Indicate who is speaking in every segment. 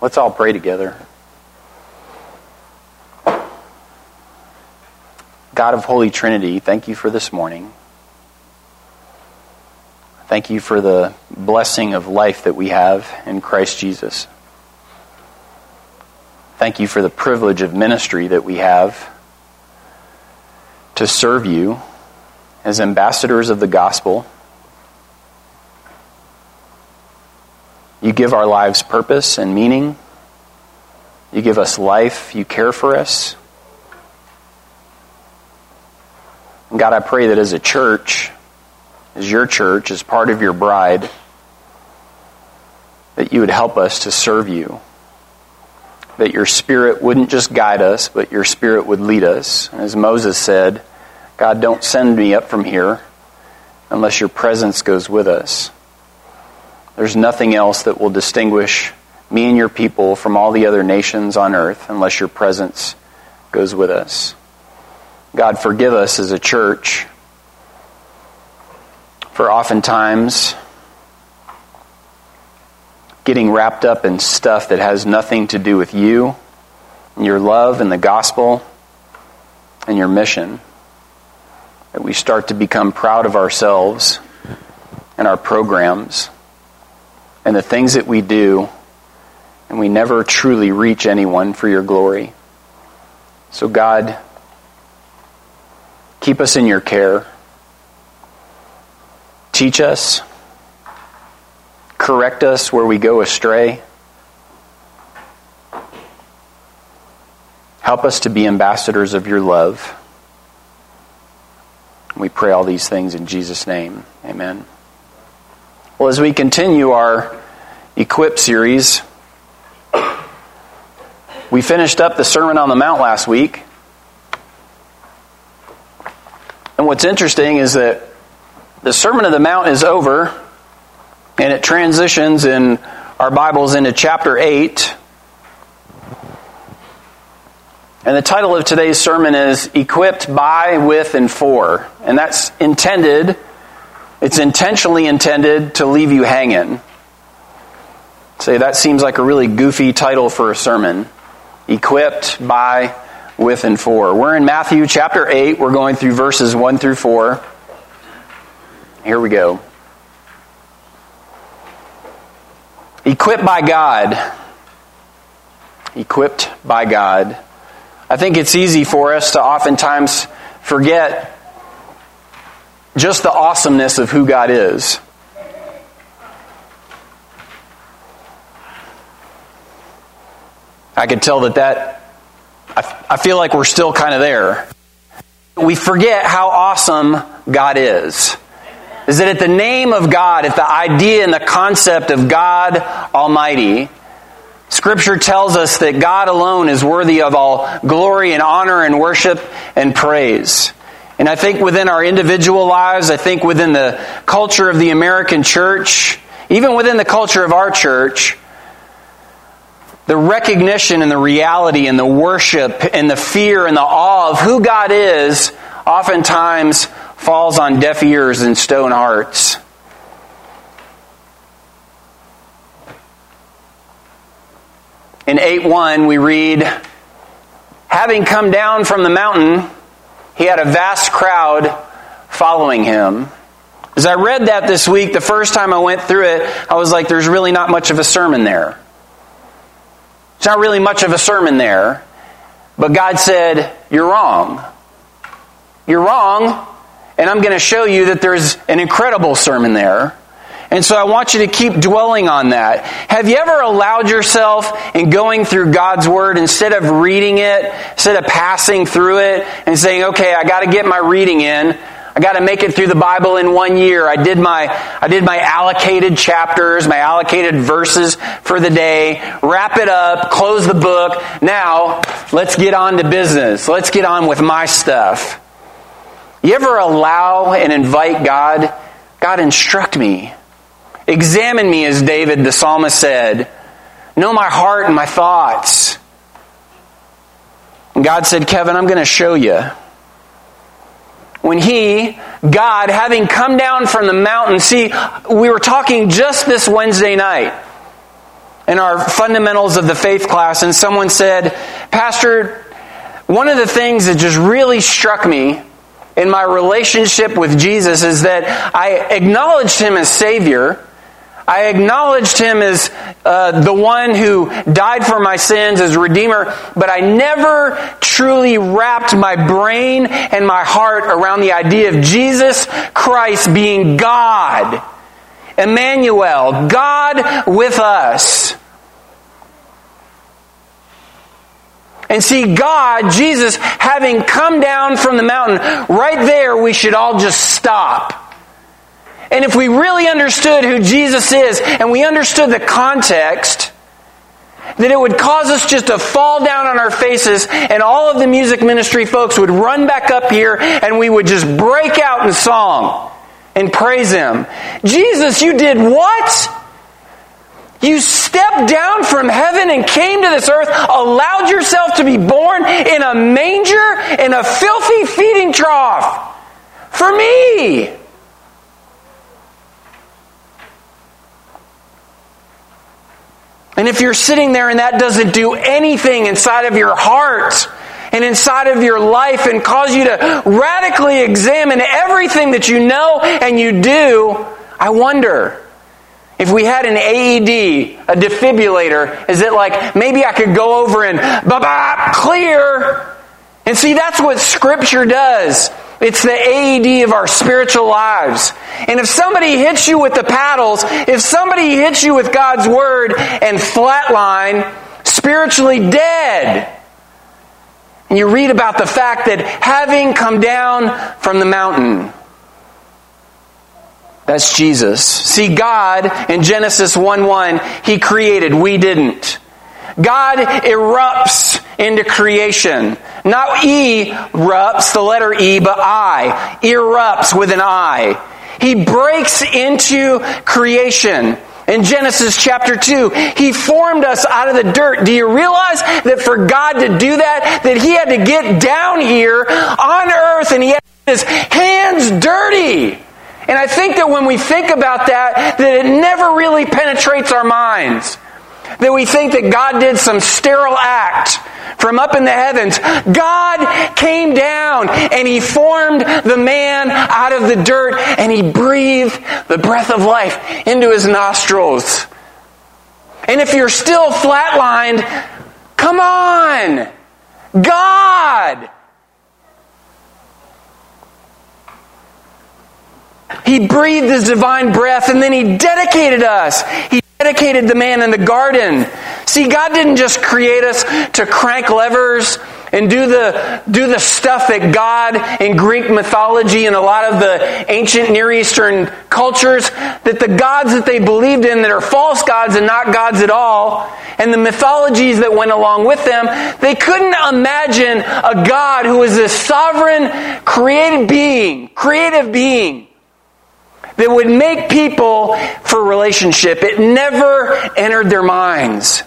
Speaker 1: Let's all pray together. God of Holy Trinity, thank you for this morning. Thank you for the blessing of life that we have in Christ Jesus. Thank you for the privilege of ministry that we have to serve you as ambassadors of the gospel. You give our lives purpose and meaning. You give us life. You care for us. And God, I pray that as a church, as your church, as part of your bride, that you would help us to serve you. That your spirit wouldn't just guide us, but your spirit would lead us. As Moses said, God, don't send me up from here unless your presence goes with us. There's nothing else that will distinguish me and your people from all the other nations on earth unless your presence goes with us. God, forgive us as a church for oftentimes getting wrapped up in stuff that has nothing to do with you and your love and the gospel and your mission. That we start to become proud of ourselves and our programs and the things that we do, and we never truly reach anyone for your glory. So, God, keep us in your care. Teach us. Correct us where we go astray. Help us to be ambassadors of your love. We pray all these things in Jesus' name. Amen. Well, as we continue our Equip series, we finished up the Sermon on the Mount last week. And what's interesting is that the Sermon on the Mount is over and it transitions in our Bibles into chapter 8. And the title of today's sermon is Equipped by, with, and for. And that's intended, it's intentionally intended to leave you hanging. Say, that seems like a really goofy title for a sermon. Equipped by, with, and for. We're in Matthew chapter 8. We're going through verses 1 through 4. Here we go. Equipped by God. Equipped by God. I think it's easy for us to oftentimes forget just the awesomeness of who God is. I could tell that that, I, I feel like we're still kind of there. We forget how awesome God is. Is that at the name of God, at the idea and the concept of God Almighty, Scripture tells us that God alone is worthy of all glory and honor and worship and praise. And I think within our individual lives, I think within the culture of the American church, even within the culture of our church, the recognition and the reality and the worship and the fear and the awe of who God is oftentimes falls on deaf ears and stone hearts. In 8 1, we read, Having come down from the mountain, he had a vast crowd following him. As I read that this week, the first time I went through it, I was like, there's really not much of a sermon there. It's not really much of a sermon there. But God said, You're wrong. You're wrong. And I'm going to show you that there's an incredible sermon there. And so I want you to keep dwelling on that. Have you ever allowed yourself in going through God's Word instead of reading it, instead of passing through it and saying, okay, I got to get my reading in, I got to make it through the Bible in one year. I did my I did my allocated chapters, my allocated verses for the day. Wrap it up, close the book. Now, let's get on to business. Let's get on with my stuff. You ever allow and invite God? God, instruct me. Examine me, as David the psalmist said. Know my heart and my thoughts. And God said, Kevin, I'm going to show you when he, God, having come down from the mountain, see, we were talking just this Wednesday night in our fundamentals of the faith class, and someone said, Pastor, one of the things that just really struck me in my relationship with Jesus is that I acknowledged him as Savior. I acknowledged him as uh, the one who died for my sins, as Redeemer, but I never truly wrapped my brain and my heart around the idea of Jesus Christ being God. Emmanuel, God with us. And see, God, Jesus, having come down from the mountain, right there we should all just stop. And if we really understood who Jesus is and we understood the context, that it would cause us just to fall down on our faces and all of the music ministry folks would run back up here and we would just break out in song and praise Him. Jesus, you did what? You stepped down from heaven and came to this earth, allowed yourself to be born in a manger, in a filthy feeding trough. For me. And if you're sitting there and that doesn't do anything inside of your heart and inside of your life and cause you to radically examine everything that you know and you do, I wonder. If we had an AED, a defibrillator, is it like maybe I could go over and ba ba clear? And see, that's what Scripture does. It's the AED of our spiritual lives. And if somebody hits you with the paddles, if somebody hits you with God's Word and flatline, spiritually dead. And you read about the fact that having come down from the mountain, that's Jesus. See, God in Genesis 1 1, He created, we didn't. God irrupts into creation. Not E erupts, the letter E, but I. Irrupts with an I. He breaks into creation. In Genesis chapter 2, He formed us out of the dirt. Do you realize that for God to do that, that He had to get down here on earth and He had His hands dirty? And I think that when we think about that, that it never really penetrates our minds. That we think that God did some sterile act from up in the heavens. God came down and He formed the man out of the dirt and He breathed the breath of life into his nostrils. And if you're still flatlined, come on! God! He breathed his divine breath and then he dedicated us. He dedicated the man in the garden. See, God didn't just create us to crank levers and do the, do the stuff that God in Greek mythology and a lot of the ancient Near Eastern cultures, that the gods that they believed in that are false gods and not gods at all, and the mythologies that went along with them, they couldn't imagine a God who is a sovereign, created being, creative being that would make people for relationship. It never entered their minds.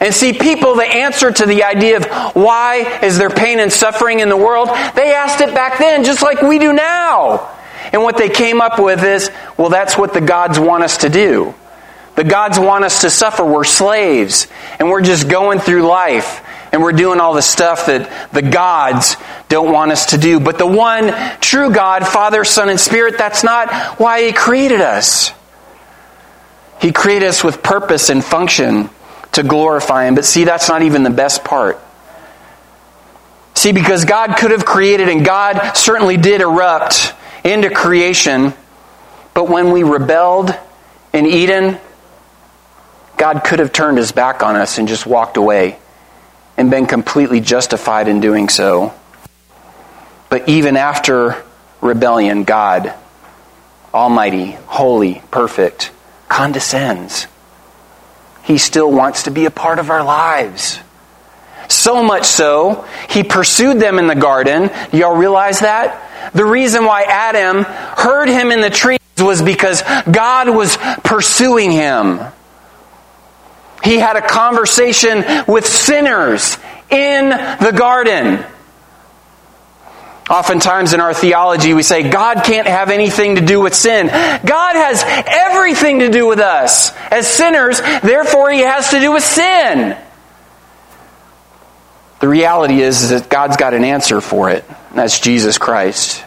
Speaker 1: And see, people, the answer to the idea of why is there pain and suffering in the world, they asked it back then just like we do now. And what they came up with is, well, that's what the gods want us to do. The gods want us to suffer. We're slaves. And we're just going through life and we're doing all the stuff that the gods don't want us to do. But the one true God, Father, Son, and Spirit, that's not why He created us. He created us with purpose and function to glorify Him. But see, that's not even the best part. See, because God could have created, and God certainly did erupt into creation, but when we rebelled in Eden, God could have turned his back on us and just walked away and been completely justified in doing so. But even after rebellion, God, Almighty, holy, perfect, condescends. He still wants to be a part of our lives. So much so, he pursued them in the garden. Y'all realize that? The reason why Adam heard him in the trees was because God was pursuing him. He had a conversation with sinners in the garden. Oftentimes in our theology, we say God can't have anything to do with sin. God has everything to do with us. As sinners, therefore, He has to do with sin. The reality is, is that God's got an answer for it. And that's Jesus Christ.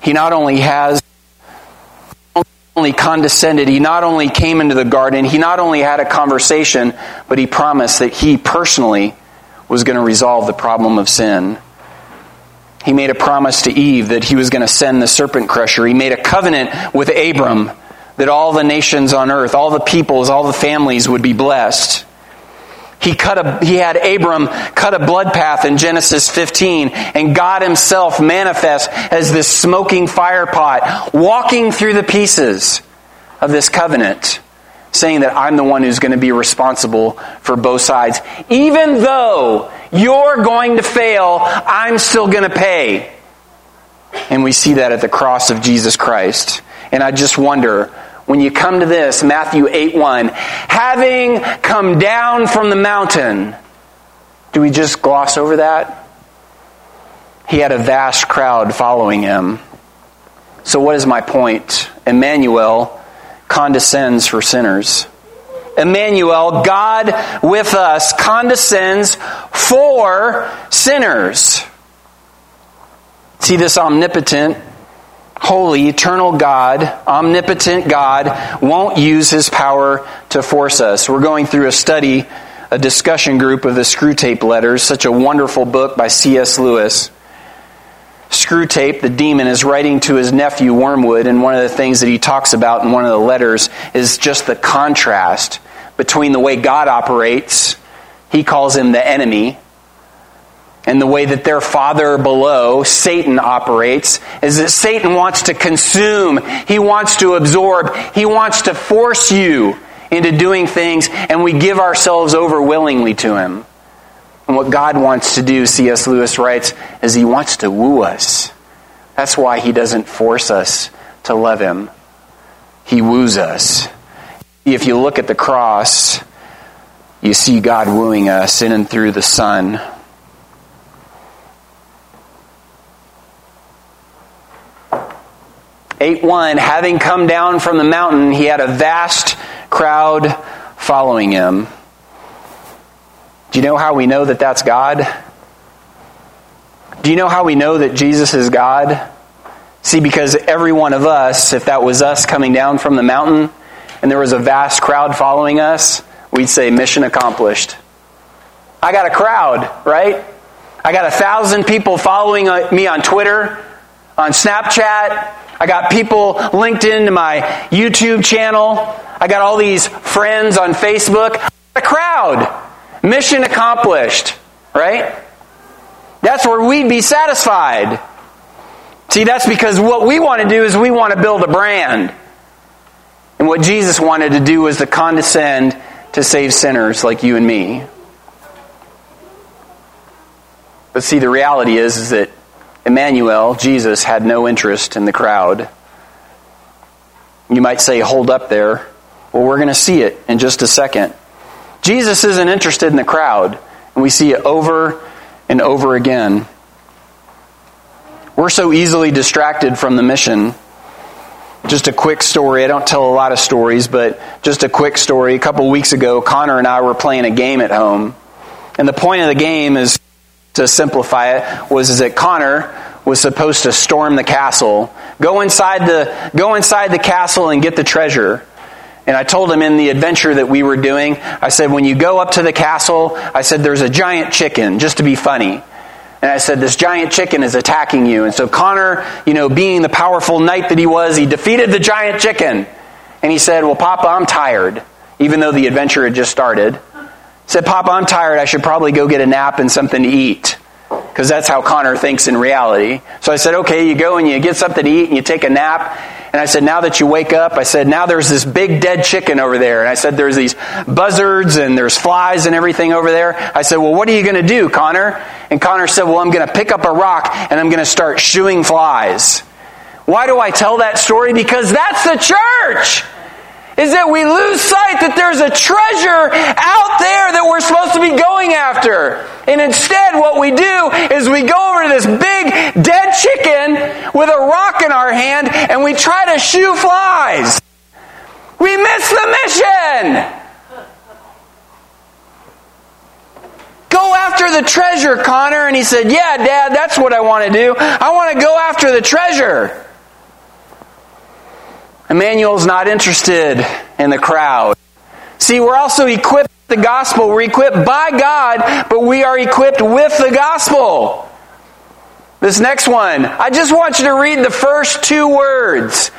Speaker 1: He not only has only condescended, he not only came into the garden, he not only had a conversation, but he promised that he personally was going to resolve the problem of sin. He made a promise to Eve that he was going to send the serpent crusher. He made a covenant with Abram that all the nations on earth, all the peoples, all the families would be blessed. He cut a, he had Abram cut a blood path in Genesis 15 and God himself manifest as this smoking fire pot walking through the pieces of this covenant saying that I'm the one who's going to be responsible for both sides. Even though you're going to fail, I'm still going to pay. And we see that at the cross of Jesus Christ. And I just wonder, when you come to this, Matthew 8 1, having come down from the mountain, do we just gloss over that? He had a vast crowd following him. So, what is my point? Emmanuel condescends for sinners. Emmanuel, God with us, condescends for sinners. See this omnipotent, holy, eternal God, omnipotent God, won't use his power to force us. We're going through a study, a discussion group of the Screwtape Letters, such a wonderful book by C.S. Lewis. Screwtape, the demon, is writing to his nephew Wormwood, and one of the things that he talks about in one of the letters is just the contrast between the way God operates, he calls him the enemy, and the way that their father below, Satan, operates, is that Satan wants to consume, he wants to absorb, he wants to force you into doing things, and we give ourselves over willingly to him. And what God wants to do, C.S. Lewis writes, is He wants to woo us. That's why He doesn't force us to love Him. He woos us. If you look at the cross, you see God wooing us in and through the Son. Eight one, having come down from the mountain, he had a vast crowd following him. Do you know how we know that that's God? Do you know how we know that Jesus is God? See, because every one of us, if that was us coming down from the mountain and there was a vast crowd following us, we'd say, mission accomplished. I got a crowd, right? I got a thousand people following uh, me on Twitter, on Snapchat. I got people linked into my YouTube channel. I got all these friends on Facebook. A crowd. Mission accomplished, right? That's where we'd be satisfied. See, that's because what we want to do is we want to build a brand. And what Jesus wanted to do was to condescend to save sinners like you and me. But see, the reality is, is that Emmanuel, Jesus, had no interest in the crowd. You might say, hold up there. Well, we're going to see it in just a second. Jesus isn't interested in the crowd, and we see it over and over again. We're so easily distracted from the mission. Just a quick story. I don't tell a lot of stories, but just a quick story. A couple weeks ago, Connor and I were playing a game at home. And the point of the game is to simplify it was that Connor was supposed to storm the castle, go inside the go inside the castle and get the treasure. And I told him in the adventure that we were doing, I said, when you go up to the castle, I said, there's a giant chicken, just to be funny. And I said, this giant chicken is attacking you. And so Connor, you know, being the powerful knight that he was, he defeated the giant chicken. And he said, well, Papa, I'm tired. Even though the adventure had just started. Said, Papa, I'm tired. I should probably go get a nap and something to eat. Because that's how Connor thinks in reality. So I said, okay, you go and you get something to eat and you take a nap. And I said, now that you wake up, I said, now there's this big dead chicken over there. And I said, there's these buzzards and there's flies and everything over there. I said, well, what are you going to do, Connor? And Connor said, well, I'm going to pick up a rock and I'm going to start shooing flies. Why do I tell that story? Because that's the church is that we lose sight that there's a treasure out there that we're supposed to be going after. And instead, what we do is we go over to this big dead chicken with a rock in our hand and we try to shoo flies. We miss the mission. Go after the treasure, Connor. And he said, Yeah, Dad, that's what I want to do. I want to go after the treasure. Emmanuel's not interested in the crowd. See, we're also equipped the gospel. We're equipped by God, but we are equipped with the gospel. This next one, I just want you to read the first two words.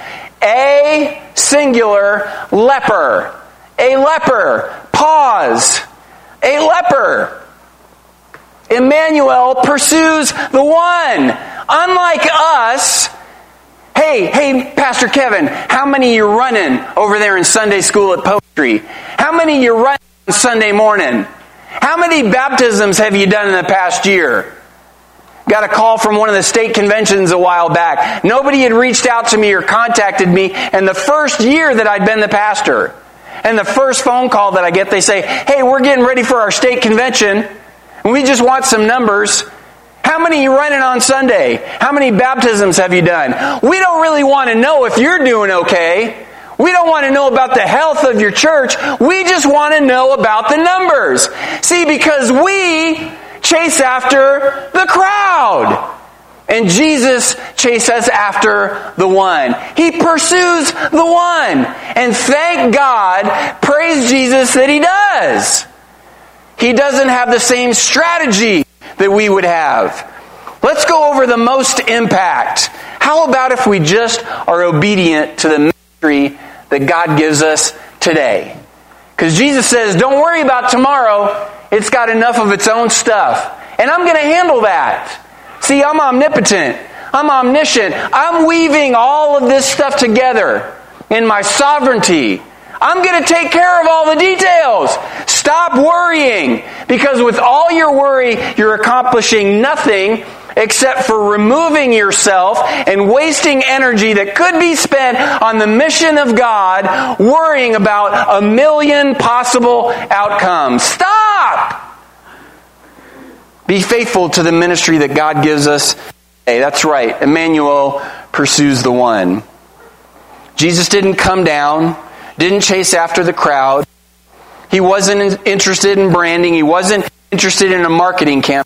Speaker 1: A singular leper. A leper. Pause. A leper. Emmanuel pursues the one. Unlike us, hey, hey, Pastor Kevin, how many you running over there in Sunday school at Poetry? How many you running Sunday morning? How many baptisms have you done in the past year? Got a call from one of the state conventions a while back. Nobody had reached out to me or contacted me, and the first year that I'd been the pastor, and the first phone call that I get, they say, Hey, we're getting ready for our state convention, and we just want some numbers. How many you running on Sunday? How many baptisms have you done? We don't really want to know if you're doing okay. We don't want to know about the health of your church. We just want to know about the numbers. See, because we chase after the crowd. And Jesus chases us after the one. He pursues the one. And thank God, praise Jesus that he does. He doesn't have the same strategy that we would have. Let's go over the most impact. How about if we just are obedient to the ministry that God gives us today? Because Jesus says, don't worry about tomorrow. It's got enough of its own stuff. And I'm going to handle that. See, I'm omnipotent. I'm omniscient. I'm weaving all of this stuff together in my sovereignty. I'm going to take care of all the details. Stop worrying because with all your worry, you're accomplishing nothing except for removing yourself and wasting energy that could be spent on the mission of God, worrying about a million possible outcomes. Stop! Be faithful to the ministry that God gives us. Hey, that's right. Emmanuel pursues the one. Jesus didn't come down, didn't chase after the crowd. He wasn't interested in branding. He wasn't interested in a marketing campaign.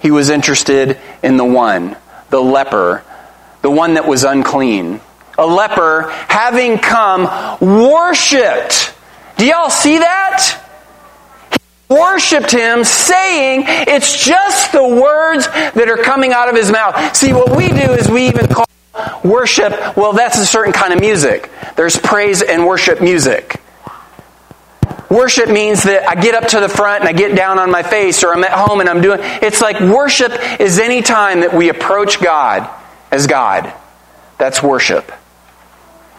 Speaker 1: He was interested in the one, the leper, the one that was unclean. A leper having come worshiped. Do y'all see that? worshiped him, saying it's just the words that are coming out of his mouth. See, what we do is we even call worship, well, that's a certain kind of music. There's praise and worship music. Worship means that I get up to the front and I get down on my face or I'm at home and I'm doing it's like worship is any time that we approach God as God. That's worship.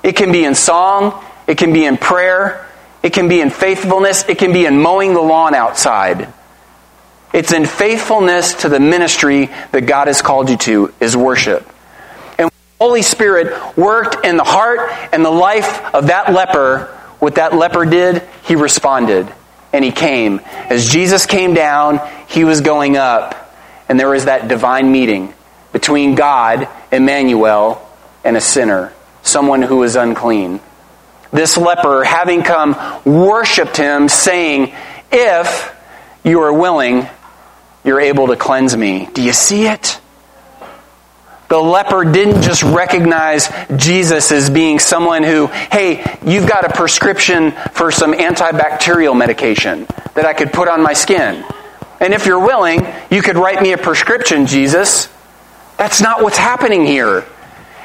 Speaker 1: It can be in song, it can be in prayer, it can be in faithfulness, it can be in mowing the lawn outside. It's in faithfulness to the ministry that God has called you to is worship. Holy Spirit worked in the heart and the life of that leper what that leper did, he responded and he came. As Jesus came down, he was going up, and there was that divine meeting between God, Emmanuel, and a sinner, someone who was unclean. This leper, having come, worshiped him, saying, If you are willing, you're able to cleanse me. Do you see it? The leper didn't just recognize Jesus as being someone who, hey, you've got a prescription for some antibacterial medication that I could put on my skin. And if you're willing, you could write me a prescription, Jesus. That's not what's happening here.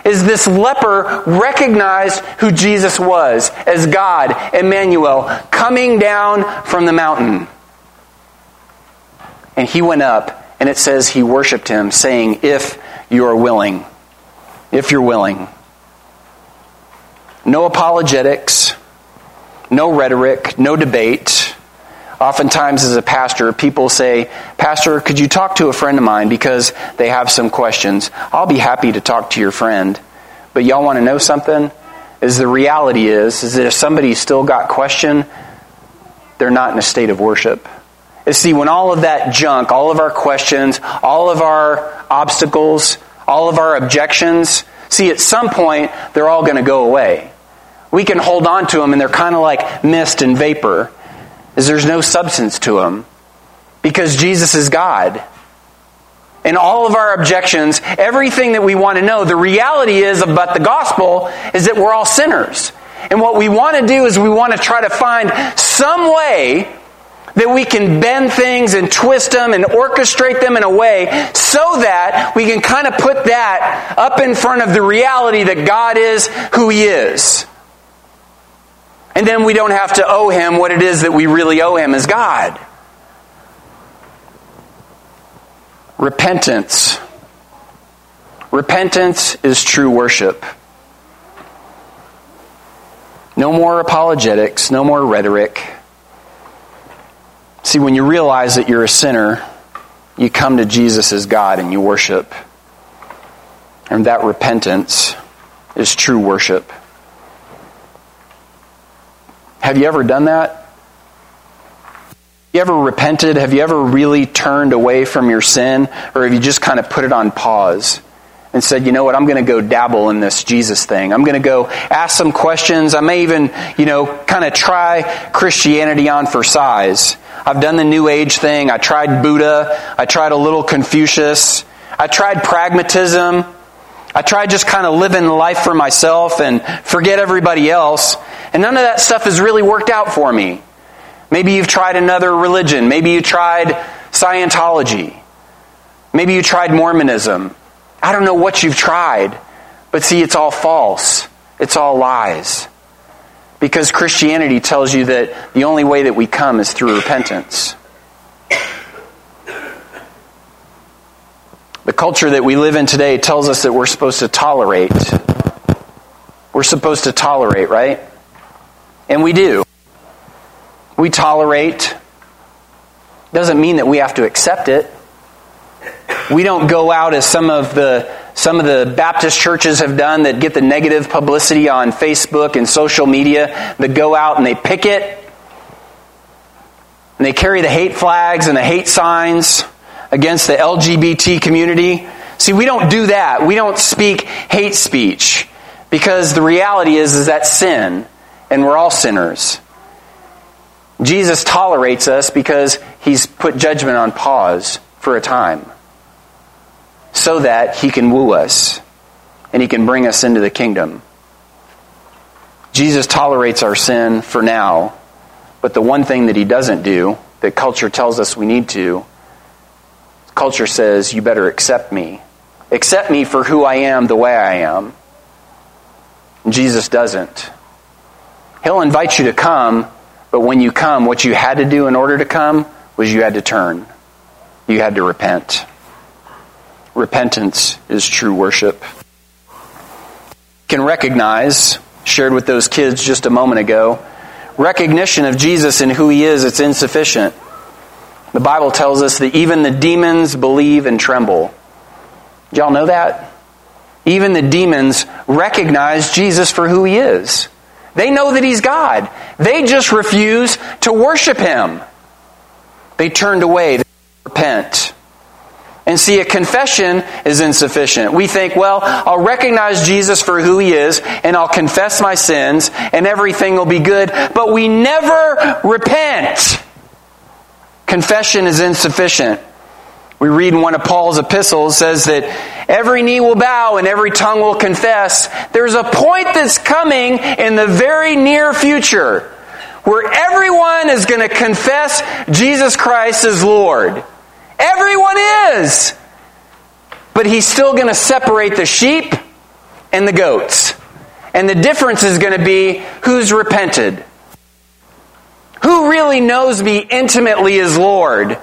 Speaker 1: Is this leper recognized who Jesus was as God, Emmanuel, coming down from the mountain? And he went up, and it says he worshiped him, saying, If you are willing. If you're willing. No apologetics, no rhetoric, no debate. Oftentimes, as a pastor, people say, Pastor, could you talk to a friend of mine because they have some questions? I'll be happy to talk to your friend. But y'all want to know something? Is the reality is, is that if somebody's still got question, they're not in a state of worship. Is see, when all of that junk, all of our questions, all of our obstacles, all of our objections, see, at some point, they're all going to go away. We can hold on to them and they're kind of like mist and vapor, as there's no substance to them. Because Jesus is God. And all of our objections, everything that we want to know, the reality is about the gospel is that we're all sinners. And what we want to do is we want to try to find some way that we can bend things and twist them and orchestrate them in a way so that we can kind of put that up in front of the reality that God is who He is. And then we don't have to owe Him what it is that we really owe Him as God. Repentance. Repentance is true worship. No more apologetics, no more rhetoric. See, when you realize that you're a sinner, you come to Jesus as God and you worship. And that repentance is true worship. Have you ever done that? you ever repented? Have you ever really turned away from your sin? Or have you just kind of put it on pause and said, you know what, I'm going to go dabble in this Jesus thing. I'm going to go ask some questions. I may even, you know, kind of try Christianity on for size. I've done the New Age thing. I tried Buddha. I tried a little Confucius. I tried pragmatism. I tried just kind of living life for myself and forget everybody else. And none of that stuff has really worked out for me. Maybe you've tried another religion. Maybe you tried Scientology. Maybe you tried Mormonism. I don't know what you've tried, but see, it's all false. It's all lies. Because Christianity tells you that the only way that we come is through repentance. The culture that we live in today tells us that we're supposed to tolerate. We're supposed to tolerate, right? And we do we tolerate doesn't mean that we have to accept it. We don't go out as some of the some of the Baptist churches have done that get the negative publicity on Facebook and social media that go out and they picket and they carry the hate flags and the hate signs against the LGBT community. See, we don't do that. We don't speak hate speech because the reality is is that sin and we're all sinners. Jesus tolerates us because he's put judgment on pause for a time so that he can woo us and he can bring us into the kingdom. Jesus tolerates our sin for now, but the one thing that he doesn't do, that culture tells us we need to, culture says, you better accept me. Accept me for who I am, the way I am. And Jesus doesn't. He'll invite you to come but when you come, what you had to do in order to come was you had to turn. You had to repent. Repentance is true worship. Can recognize, shared with those kids just a moment ago, recognition of Jesus and who he is, it's insufficient. The Bible tells us that even the demons believe and tremble. Y'all know that? Even the demons recognize Jesus for who he is. They know that He's God. They just refuse to worship Him. They turned away. They repent. And see, a confession is insufficient. We think, well, I'll recognize Jesus for who He is, and I'll confess my sins, and everything will be good. But we never repent. Confession is insufficient. We read in one of Paul's epistles says that every knee will bow and every tongue will confess. There's a point that's coming in the very near future where everyone is going to confess Jesus Christ as Lord. Everyone is. But he's still going to separate the sheep and the goats. And the difference is going to be who's repented. Who really knows me intimately as Lord?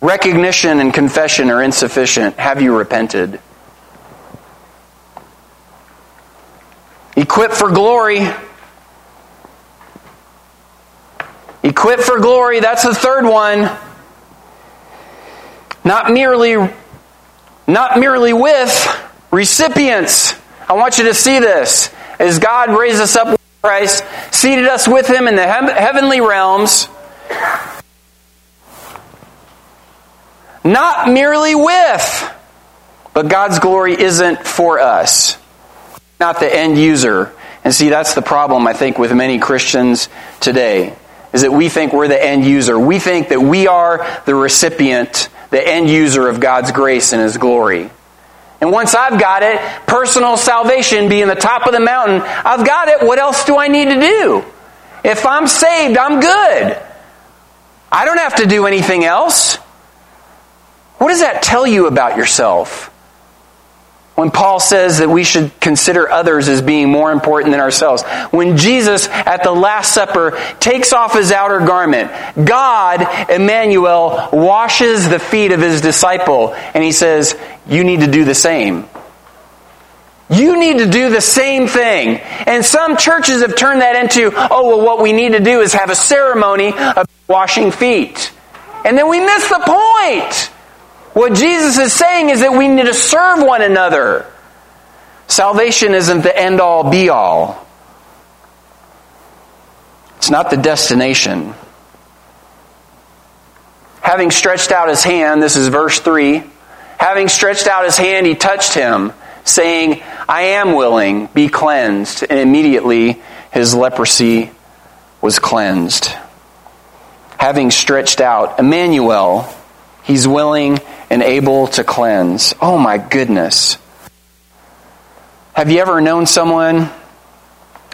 Speaker 1: Recognition and confession are insufficient. Have you repented? Equip for glory. Equip for glory, that's the third one. Not merely not merely with recipients. I want you to see this. As God raised us up with Christ, seated us with him in the heavenly realms, Not merely with, but God's glory isn't for us, not the end user. And see, that's the problem, I think, with many Christians today, is that we think we're the end user. We think that we are the recipient, the end user of God's grace and His glory. And once I've got it, personal salvation being the top of the mountain, I've got it. What else do I need to do? If I'm saved, I'm good. I don't have to do anything else. What does that tell you about yourself? When Paul says that we should consider others as being more important than ourselves. When Jesus at the Last Supper takes off his outer garment, God, Emmanuel, washes the feet of his disciple and he says, You need to do the same. You need to do the same thing. And some churches have turned that into, oh, well, what we need to do is have a ceremony of washing feet. And then we miss the point. What Jesus is saying is that we need to serve one another. Salvation isn't the end all be all, it's not the destination. Having stretched out his hand, this is verse 3. Having stretched out his hand, he touched him, saying, I am willing, be cleansed. And immediately his leprosy was cleansed. Having stretched out, Emmanuel, he's willing and able to cleanse. Oh my goodness. Have you ever known someone,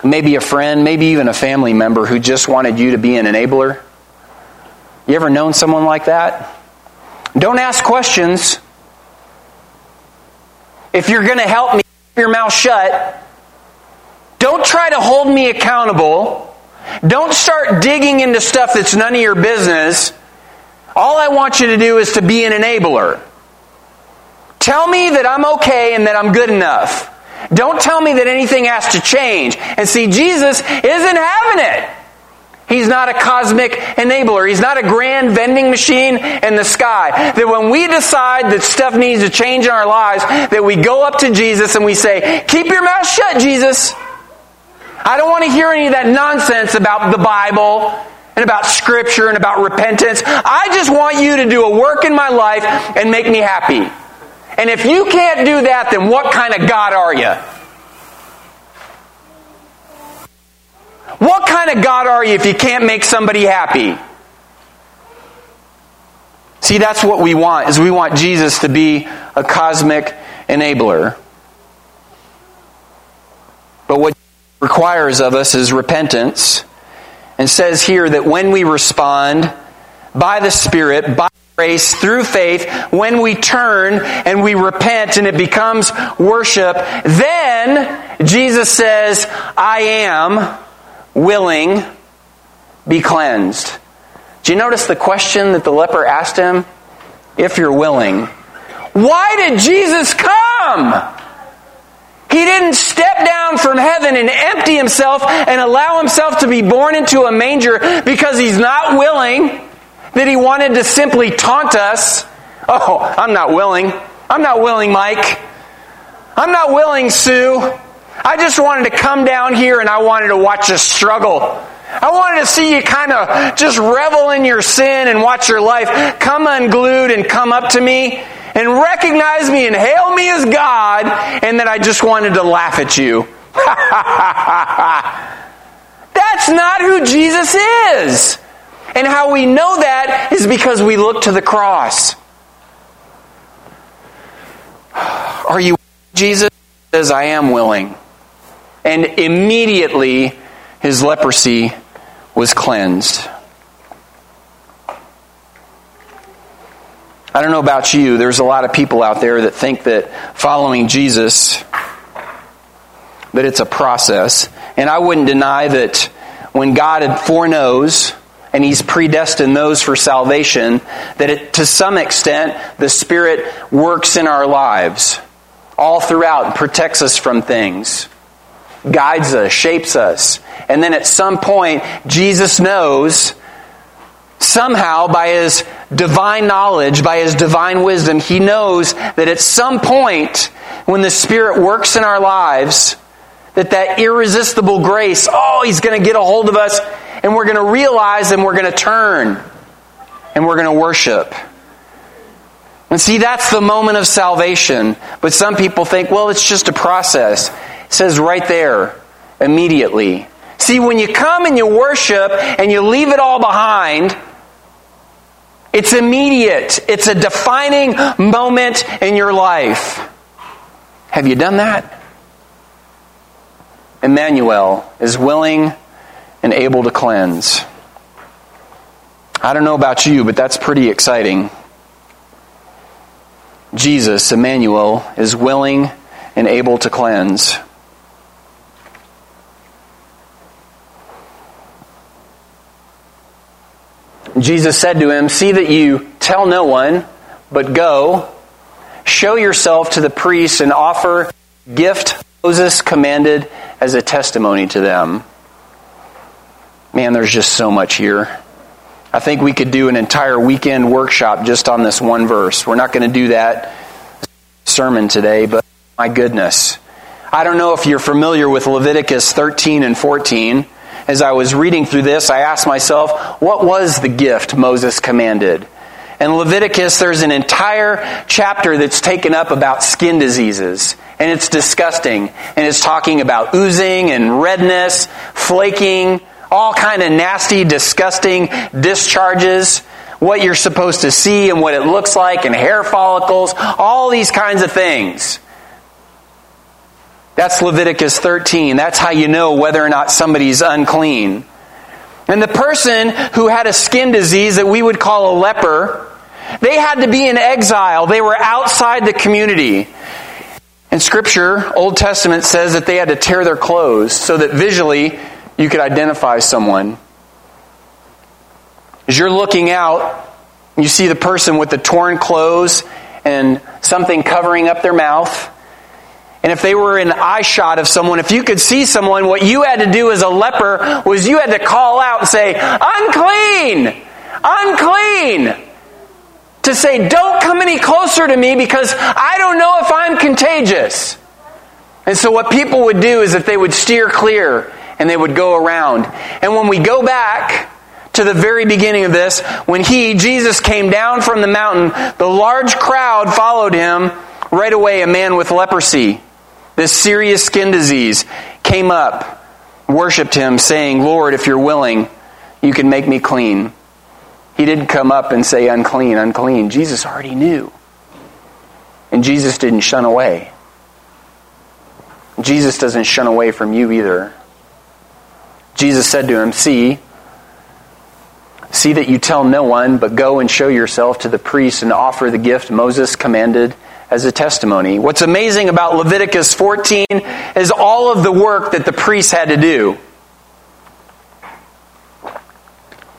Speaker 1: maybe a friend, maybe even a family member, who just wanted you to be an enabler? You ever known someone like that? Don't ask questions. If you're going to help me, keep your mouth shut. Don't try to hold me accountable. Don't start digging into stuff that's none of your business. All I want you to do is to be an enabler. Tell me that I'm okay and that I'm good enough. Don't tell me that anything has to change. And see, Jesus isn't having it. He's not a cosmic enabler. He's not a grand vending machine in the sky. That when we decide that stuff needs to change in our lives, that we go up to Jesus and we say, keep your mouth shut, Jesus. I don't want to hear any of that nonsense about the Bible and about scripture and about repentance. I just want you to do a work in my life and make me happy. And if you can't do that, then what kind of God are you? What kind of God are you if you can't make somebody happy? See, that's what we want, is we want Jesus to be a cosmic enabler. But what requires of us is repentance and says here that when we respond by the Spirit, by grace, through faith, when we turn and we repent and it becomes worship, then Jesus says, I am willing, be cleansed. Do you notice the question that the leper asked him? If you're willing. Why did Jesus come? He didn't step down from heaven and empty himself and allow himself to be born into a manger because he's not willing, that he wanted to simply taunt us. Oh, I'm not willing. I'm not willing, Mike. I'm not willing, Sue. I just wanted to come down here and I wanted to watch us struggle. I wanted to see you kind of just revel in your sin and watch your life come unglued and come up to me and recognize me and hail me as God, and then I just wanted to laugh at you. That's not who Jesus is. And how we know that is because we look to the cross. Are you Jesus says, I am willing. And immediately his leprosy was cleansed. I don't know about you, there's a lot of people out there that think that following Jesus that it's a process. And I wouldn't deny that when God foreknows and he's predestined those for salvation that it, to some extent the spirit works in our lives all throughout and protects us from things guides us shapes us and then at some point jesus knows somehow by his divine knowledge, by his divine wisdom, he knows that at some point when the Spirit works in our lives, that that irresistible grace, oh, he's going to get a hold of us and we're going to realize and we're going to turn and we're going to worship. And see, that's the moment of salvation. But some people think, well, it's just a process. Says right there, immediately. See, when you come and you worship and you leave it all behind, it's immediate. It's a defining moment in your life. Have you done that? Emmanuel is willing and able to cleanse. I don't know about you, but that's pretty exciting. Jesus, Emmanuel, is willing and able to cleanse. Jesus said to him, See that you tell no one, but go, show yourself to the priests, and offer gift Moses commanded as a testimony to them. Man, there's just so much here. I think we could do an entire weekend workshop just on this one verse. We're not going to do that sermon today, but my goodness. I don't know if you're familiar with Leviticus 13 and 14 as I was reading through this, I asked myself, what was the gift Moses commanded? In Leviticus, there's an entire chapter that's taken up about skin diseases. And it's disgusting. And it's talking about oozing and redness, flaking, all kind of nasty, disgusting discharges, what you're supposed to see and what it looks like, and hair follicles, all these kinds of things. That's Leviticus 13. That's how you know whether or not somebody's unclean. And the person who had a skin disease that we would call a leper, they had to be in exile. They were outside the community. In Scripture, Old Testament says that they had to tear their clothes so that visually you could identify someone. As you're looking out, you see the person with the torn clothes and something covering up their mouth. And if they were in eye shot of someone, if you could see someone, what you had to do as a leper was you had to call out and say, unclean! Unclean! To say, don't come any closer to me because I don't know if I'm contagious. And so what people would do is that they would steer clear and they would go around. And when we go back to the very beginning of this, when he, Jesus, came down from the mountain, the large crowd followed him right away, a man with leprosy this serious skin disease, came up, worshiped him, saying, Lord, if you're willing, you can make me clean. He didn't come up and say, unclean, unclean. Jesus already knew. And Jesus didn't shun away. Jesus doesn't shun away from you either. Jesus said to him, See, see that you tell no one, but go and show yourself to the priest and offer the gift Moses commanded as a testimony. What's amazing about Leviticus 14 is all of the work that the priests had to do.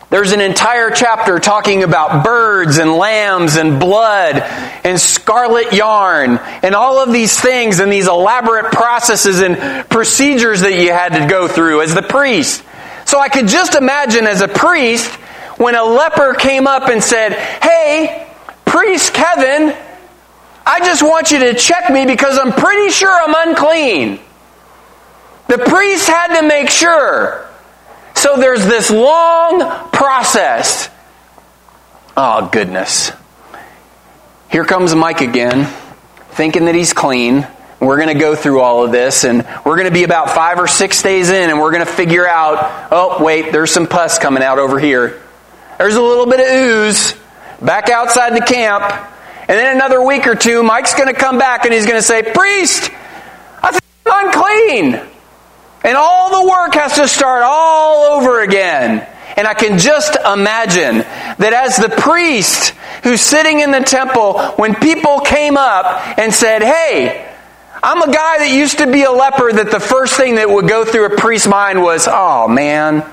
Speaker 1: There's an entire chapter talking about birds and lambs and blood and scarlet yarn and all of these things and these elaborate processes and procedures that you had to go through as the priest. So I could just imagine as a priest when a leper came up and said, Hey, priest Kevin, I just want you to check me because I'm pretty sure I'm unclean. The priest had to make sure. So there's this long process. Oh, goodness. Here comes Mike again, thinking that he's clean. We're going to go through all of this, and we're going to be about five or six days in, and we're going to figure out oh, wait, there's some pus coming out over here. There's a little bit of ooze back outside the camp. And then another week or two, Mike's going to come back and he's going to say, Priest, I think I'm unclean. And all the work has to start all over again. And I can just imagine that as the priest who's sitting in the temple, when people came up and said, Hey, I'm a guy that used to be a leper, that the first thing that would go through a priest's mind was, Oh man,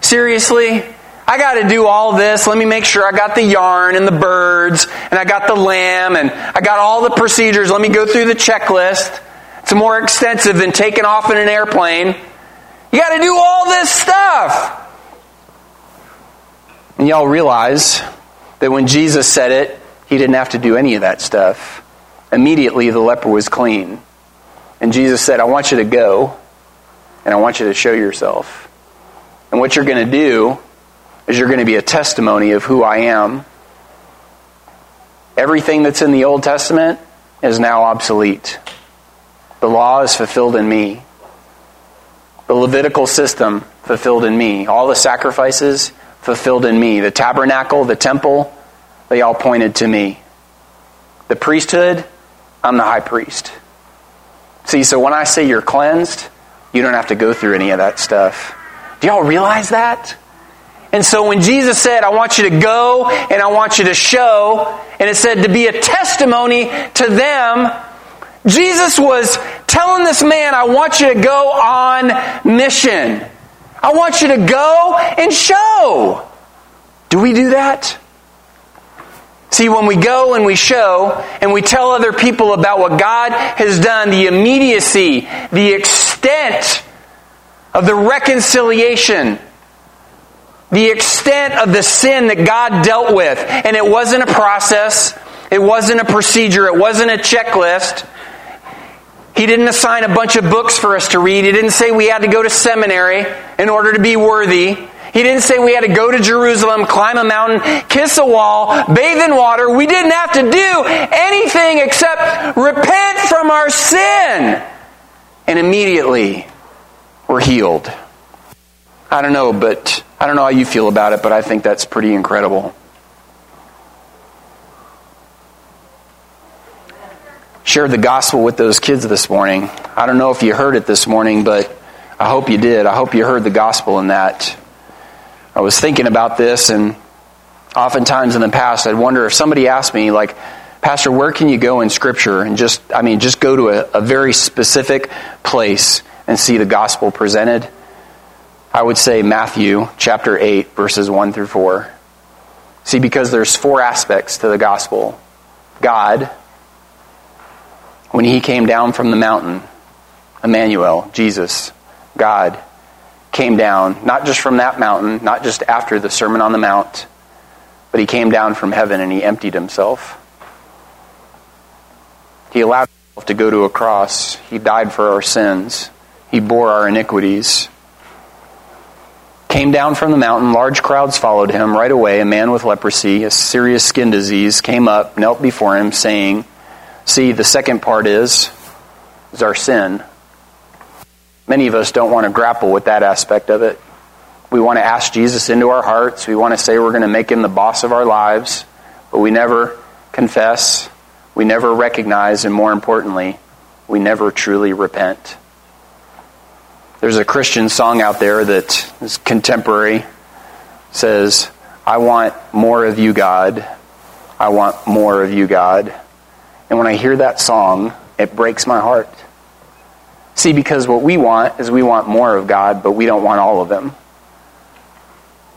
Speaker 1: seriously? I got to do all this. Let me make sure I got the yarn and the birds and I got the lamb and I got all the procedures. Let me go through the checklist. It's more extensive than taking off in an airplane. You got to do all this stuff. And y'all realize that when Jesus said it, he didn't have to do any of that stuff. Immediately, the leper was clean. And Jesus said, I want you to go and I want you to show yourself. And what you're going to do is you're going to be a testimony of who I am. Everything that's in the Old Testament is now obsolete. The law is fulfilled in me. The Levitical system fulfilled in me. All the sacrifices fulfilled in me. The tabernacle, the temple, they all pointed to me. The priesthood, I'm the high priest. See, so when I say you're cleansed, you don't have to go through any of that stuff. Do y'all realize that? And so when Jesus said, I want you to go and I want you to show, and it said to be a testimony to them, Jesus was telling this man, I want you to go on mission. I want you to go and show. Do we do that? See, when we go and we show and we tell other people about what God has done, the immediacy, the extent of the reconciliation, the extent of the sin that God dealt with. And it wasn't a process, it wasn't a procedure, it wasn't a checklist. He didn't assign a bunch of books for us to read. He didn't say we had to go to seminary in order to be worthy. He didn't say we had to go to Jerusalem, climb a mountain, kiss a wall, bathe in water. We didn't have to do anything except repent from our sin. And immediately we're healed. I don't know, but I don't know how you feel about it, but I think that's pretty incredible. Shared the gospel with those kids this morning. I don't know if you heard it this morning, but I hope you did. I hope you heard the gospel in that. I was thinking about this, and oftentimes in the past, I'd wonder if somebody asked me, like, Pastor, where can you go in Scripture? And just, I mean, just go to a, a very specific place and see the gospel presented. I would say Matthew chapter 8, verses 1 through 4. See, because there's four aspects to the gospel God, when he came down from the mountain, Emmanuel, Jesus, God came down, not just from that mountain, not just after the Sermon on the Mount, but he came down from heaven and he emptied himself. He allowed himself to go to a cross. He died for our sins. He bore our iniquities. Came down from the mountain. Large crowds followed him. Right away, a man with leprosy, a serious skin disease, came up, knelt before him, saying, See, the second part is, is our sin. Many of us don't want to grapple with that aspect of it. We want to ask Jesus into our hearts. We want to say we're going to make him the boss of our lives, but we never confess. We never recognize, and more importantly, we never truly repent. There's a Christian song out there that is contemporary, says, I want more of you, God. I want more of you, God. And when I hear that song, it breaks my heart. See, because what we want is we want more of God, but we don't want all of Him.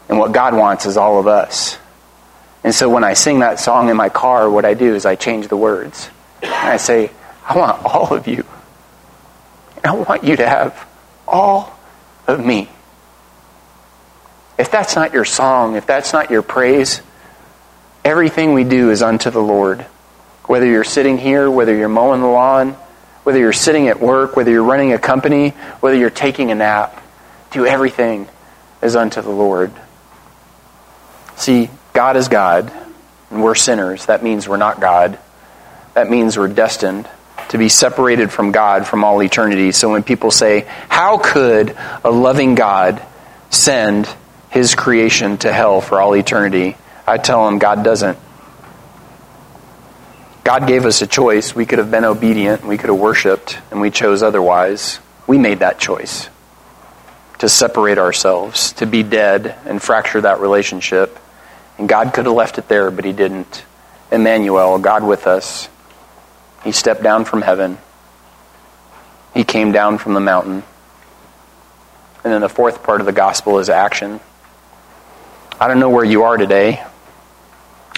Speaker 1: And what God wants is all of us. And so when I sing that song in my car, what I do is I change the words. And I say, I want all of you. I want you to have all of me. If that's not your song, if that's not your praise, everything we do is unto the Lord. Whether you're sitting here, whether you're mowing the lawn, whether you're sitting at work, whether you're running a company, whether you're taking a nap, do everything as unto the Lord. See, God is God, and we're sinners. That means we're not God. That means we're destined to be separated from God from all eternity. So when people say, How could a loving God send his creation to hell for all eternity? I tell them, God doesn't. God gave us a choice. We could have been obedient, we could have worshiped, and we chose otherwise. We made that choice to separate ourselves, to be dead and fracture that relationship. And God could have left it there, but He didn't. Emmanuel, God with us, He stepped down from heaven. He came down from the mountain. And then the fourth part of the gospel is action. I don't know where you are today.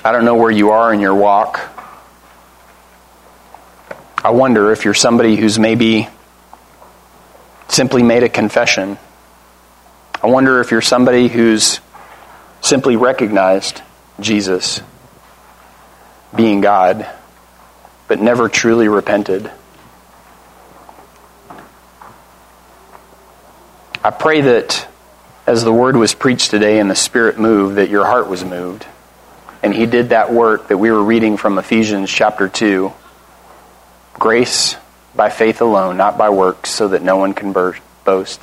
Speaker 1: I don't know where you are in your walk. I wonder if you're somebody who's maybe simply made a confession. I wonder if you're somebody who's simply recognized Jesus being God, but never truly repented. I pray that as the word was preached today and the Spirit moved, that your heart was moved. And He did that work that we were reading from Ephesians chapter 2. Grace by faith alone, not by works, so that no one can boast.